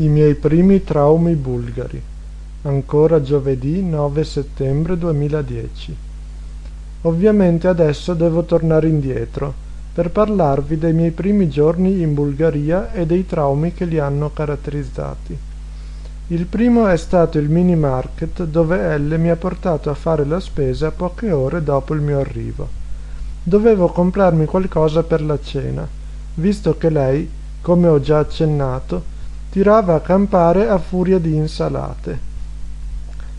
I miei primi traumi bulgari. Ancora giovedì 9 settembre 2010. Ovviamente adesso devo tornare indietro per parlarvi dei miei primi giorni in Bulgaria e dei traumi che li hanno caratterizzati. Il primo è stato il mini market dove Elle mi ha portato a fare la spesa poche ore dopo il mio arrivo. Dovevo comprarmi qualcosa per la cena, visto che lei, come ho già accennato, tirava a campare a furia di insalate.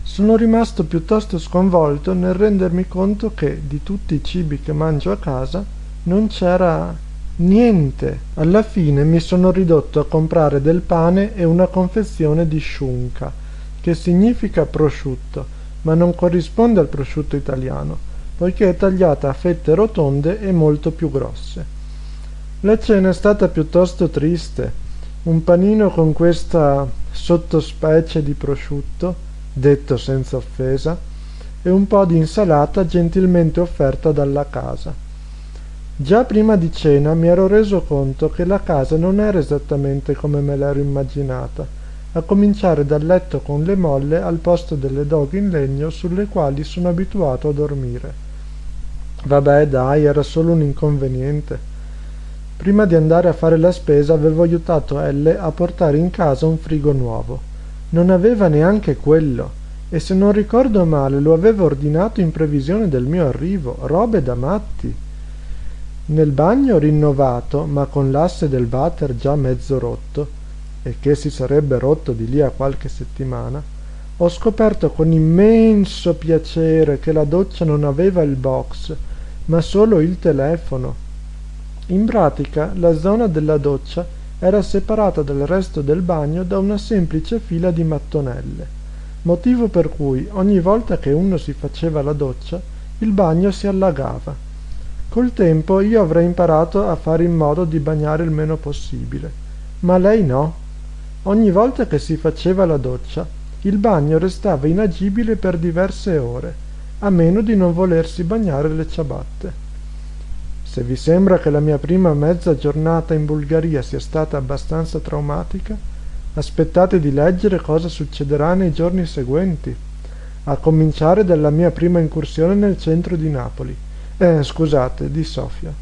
Sono rimasto piuttosto sconvolto nel rendermi conto che di tutti i cibi che mangio a casa non c'era niente. Alla fine mi sono ridotto a comprare del pane e una confezione di sciunca, che significa prosciutto, ma non corrisponde al prosciutto italiano, poiché è tagliata a fette rotonde e molto più grosse. La cena è stata piuttosto triste un panino con questa sottospecie di prosciutto, detto senza offesa, e un po' di insalata gentilmente offerta dalla casa. Già prima di cena mi ero reso conto che la casa non era esattamente come me l'ero immaginata, a cominciare dal letto con le molle al posto delle doghe in legno sulle quali sono abituato a dormire. Vabbè, dai, era solo un inconveniente. Prima di andare a fare la spesa avevo aiutato Elle a portare in casa un frigo nuovo. Non aveva neanche quello, e se non ricordo male lo aveva ordinato in previsione del mio arrivo, robe da matti. Nel bagno rinnovato, ma con l'asse del water già mezzo rotto, e che si sarebbe rotto di lì a qualche settimana, ho scoperto con immenso piacere che la doccia non aveva il box, ma solo il telefono in pratica la zona della doccia era separata dal resto del bagno da una semplice fila di mattonelle, motivo per cui ogni volta che uno si faceva la doccia il bagno si allagava. Col tempo io avrei imparato a fare in modo di bagnare il meno possibile, ma lei no. Ogni volta che si faceva la doccia, il bagno restava inagibile per diverse ore, a meno di non volersi bagnare le ciabatte. Se vi sembra che la mia prima mezza giornata in Bulgaria sia stata abbastanza traumatica, aspettate di leggere cosa succederà nei giorni seguenti, a cominciare dalla mia prima incursione nel centro di Napoli, eh, scusate, di Sofia.